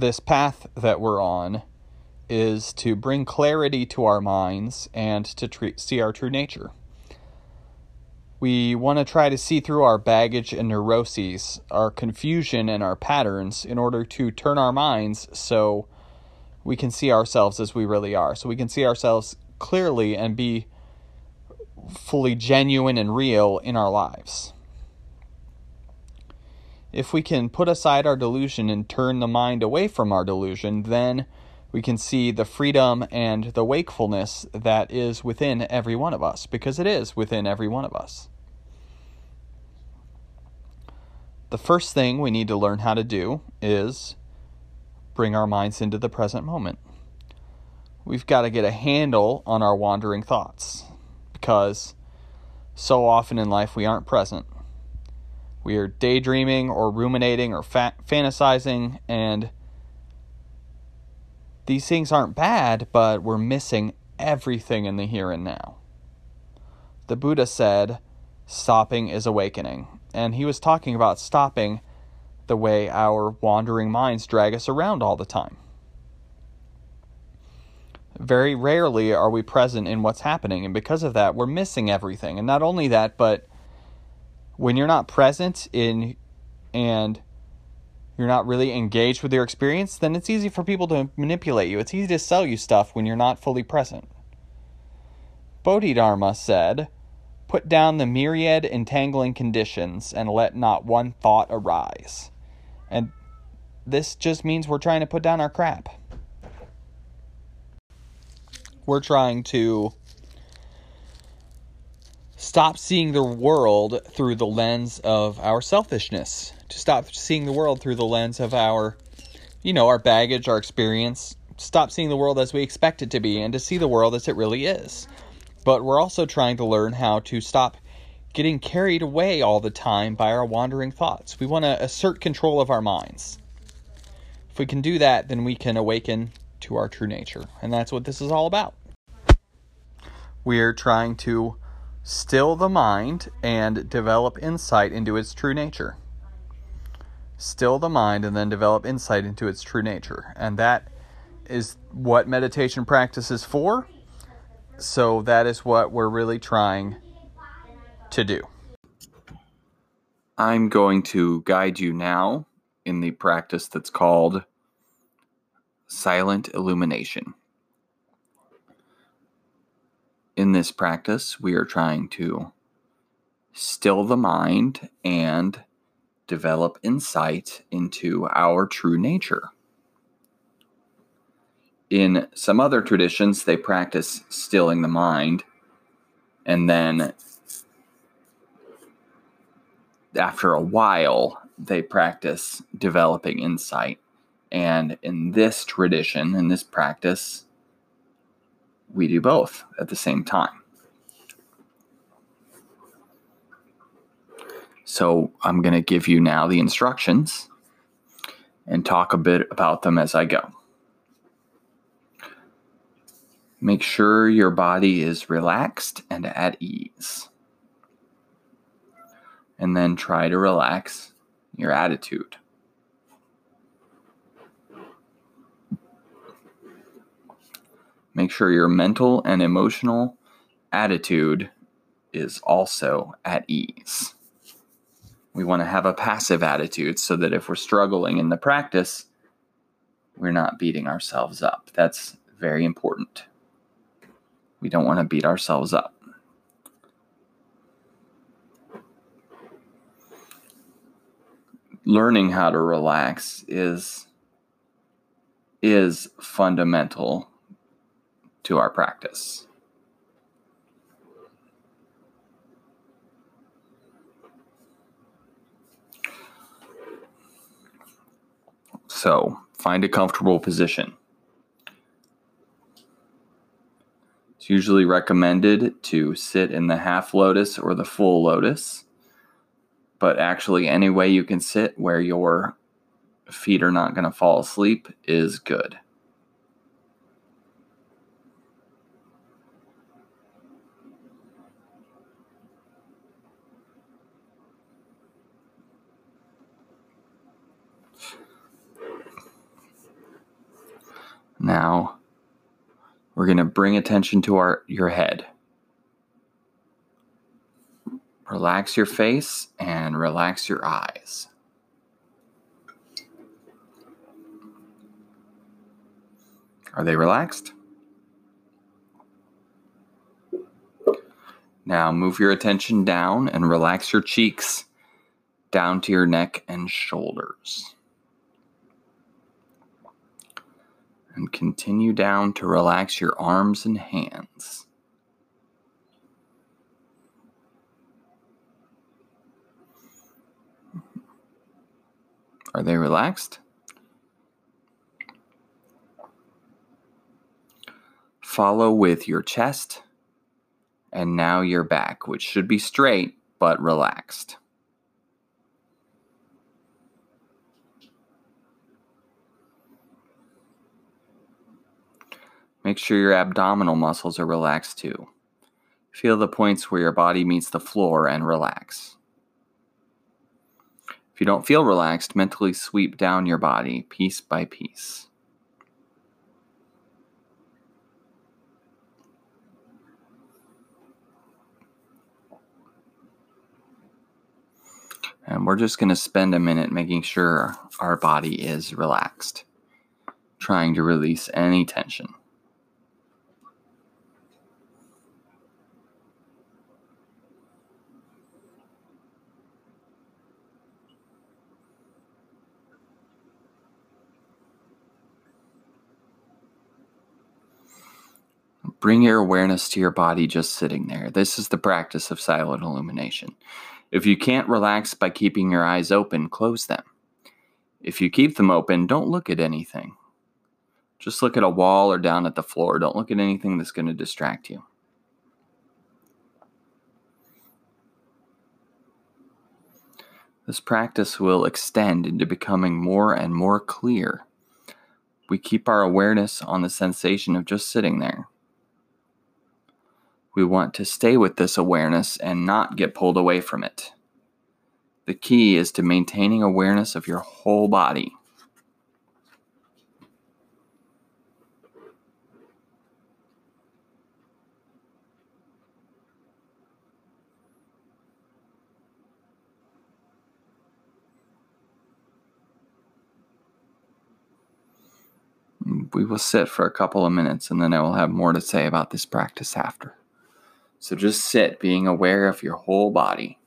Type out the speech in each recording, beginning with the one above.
this path that we're on is to bring clarity to our minds and to treat, see our true nature. We want to try to see through our baggage and neuroses, our confusion and our patterns in order to turn our minds so we can see ourselves as we really are. So we can see ourselves clearly and be fully genuine and real in our lives. If we can put aside our delusion and turn the mind away from our delusion, then we can see the freedom and the wakefulness that is within every one of us, because it is within every one of us. The first thing we need to learn how to do is bring our minds into the present moment. We've got to get a handle on our wandering thoughts because so often in life we aren't present. We are daydreaming or ruminating or fa- fantasizing, and these things aren't bad, but we're missing everything in the here and now. The Buddha said, Stopping is awakening. And he was talking about stopping the way our wandering minds drag us around all the time. Very rarely are we present in what's happening, and because of that, we're missing everything. And not only that, but when you're not present in and you're not really engaged with your experience, then it's easy for people to manipulate you. It's easy to sell you stuff when you're not fully present. Bodhidharma said, Put down the myriad entangling conditions and let not one thought arise. And this just means we're trying to put down our crap. We're trying to stop seeing the world through the lens of our selfishness, to stop seeing the world through the lens of our, you know, our baggage, our experience, stop seeing the world as we expect it to be, and to see the world as it really is. But we're also trying to learn how to stop getting carried away all the time by our wandering thoughts. We want to assert control of our minds. If we can do that, then we can awaken to our true nature. And that's what this is all about. We're trying to still the mind and develop insight into its true nature. Still the mind and then develop insight into its true nature. And that is what meditation practice is for. So that is what we're really trying to do. I'm going to guide you now in the practice that's called silent illumination in this practice, we are trying to still the mind and develop insight into our true nature. In some other traditions, they practice stilling the mind, and then after a while, they practice developing insight. And in this tradition, in this practice, we do both at the same time. So I'm going to give you now the instructions and talk a bit about them as I go. Make sure your body is relaxed and at ease. And then try to relax your attitude. Make sure your mental and emotional attitude is also at ease. We want to have a passive attitude so that if we're struggling in the practice, we're not beating ourselves up. That's very important. We don't want to beat ourselves up. Learning how to relax is is fundamental to our practice. So find a comfortable position. It's usually recommended to sit in the half lotus or the full lotus, but actually, any way you can sit where your feet are not going to fall asleep is good. Now, we're going to bring attention to our your head. Relax your face and relax your eyes. Are they relaxed? Now move your attention down and relax your cheeks down to your neck and shoulders. And continue down to relax your arms and hands. Are they relaxed? Follow with your chest and now your back, which should be straight but relaxed. Make sure your abdominal muscles are relaxed too. Feel the points where your body meets the floor and relax. If you don't feel relaxed, mentally sweep down your body piece by piece. And we're just going to spend a minute making sure our body is relaxed, trying to release any tension. Bring your awareness to your body just sitting there. This is the practice of silent illumination. If you can't relax by keeping your eyes open, close them. If you keep them open, don't look at anything. Just look at a wall or down at the floor. Don't look at anything that's going to distract you. This practice will extend into becoming more and more clear. We keep our awareness on the sensation of just sitting there. We want to stay with this awareness and not get pulled away from it. The key is to maintaining awareness of your whole body. We will sit for a couple of minutes and then I will have more to say about this practice after. So just sit, being aware of your whole body.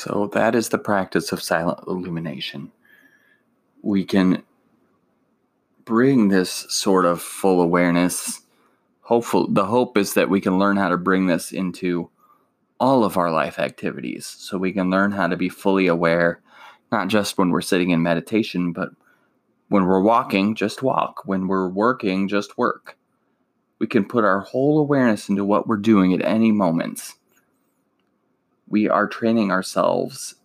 So, that is the practice of silent illumination. We can bring this sort of full awareness. Hopeful, the hope is that we can learn how to bring this into all of our life activities so we can learn how to be fully aware, not just when we're sitting in meditation, but when we're walking, just walk. When we're working, just work. We can put our whole awareness into what we're doing at any moment. We are training ourselves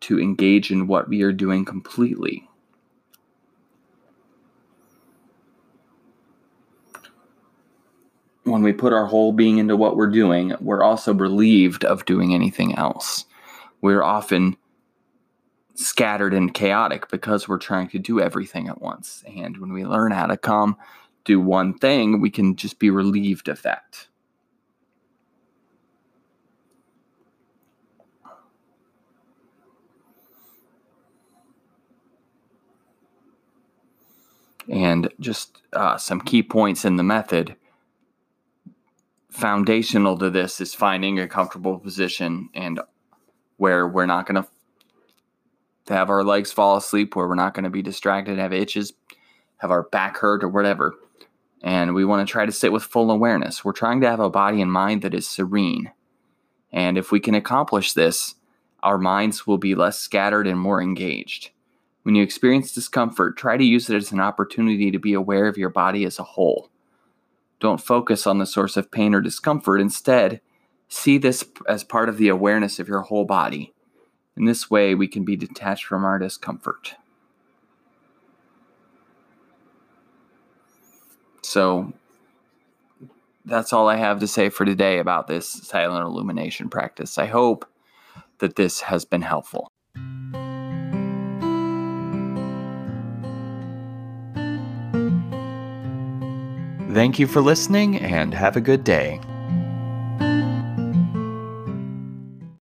to engage in what we are doing completely. When we put our whole being into what we're doing, we're also relieved of doing anything else. We're often scattered and chaotic because we're trying to do everything at once. And when we learn how to come do one thing, we can just be relieved of that. And just uh, some key points in the method. Foundational to this is finding a comfortable position and where we're not going to to have our legs fall asleep where we're not going to be distracted, have itches, have our back hurt, or whatever. And we want to try to sit with full awareness. We're trying to have a body and mind that is serene. And if we can accomplish this, our minds will be less scattered and more engaged. When you experience discomfort, try to use it as an opportunity to be aware of your body as a whole. Don't focus on the source of pain or discomfort. Instead, see this as part of the awareness of your whole body in this way, we can be detached from our discomfort. So, that's all I have to say for today about this silent illumination practice. I hope that this has been helpful. Thank you for listening and have a good day.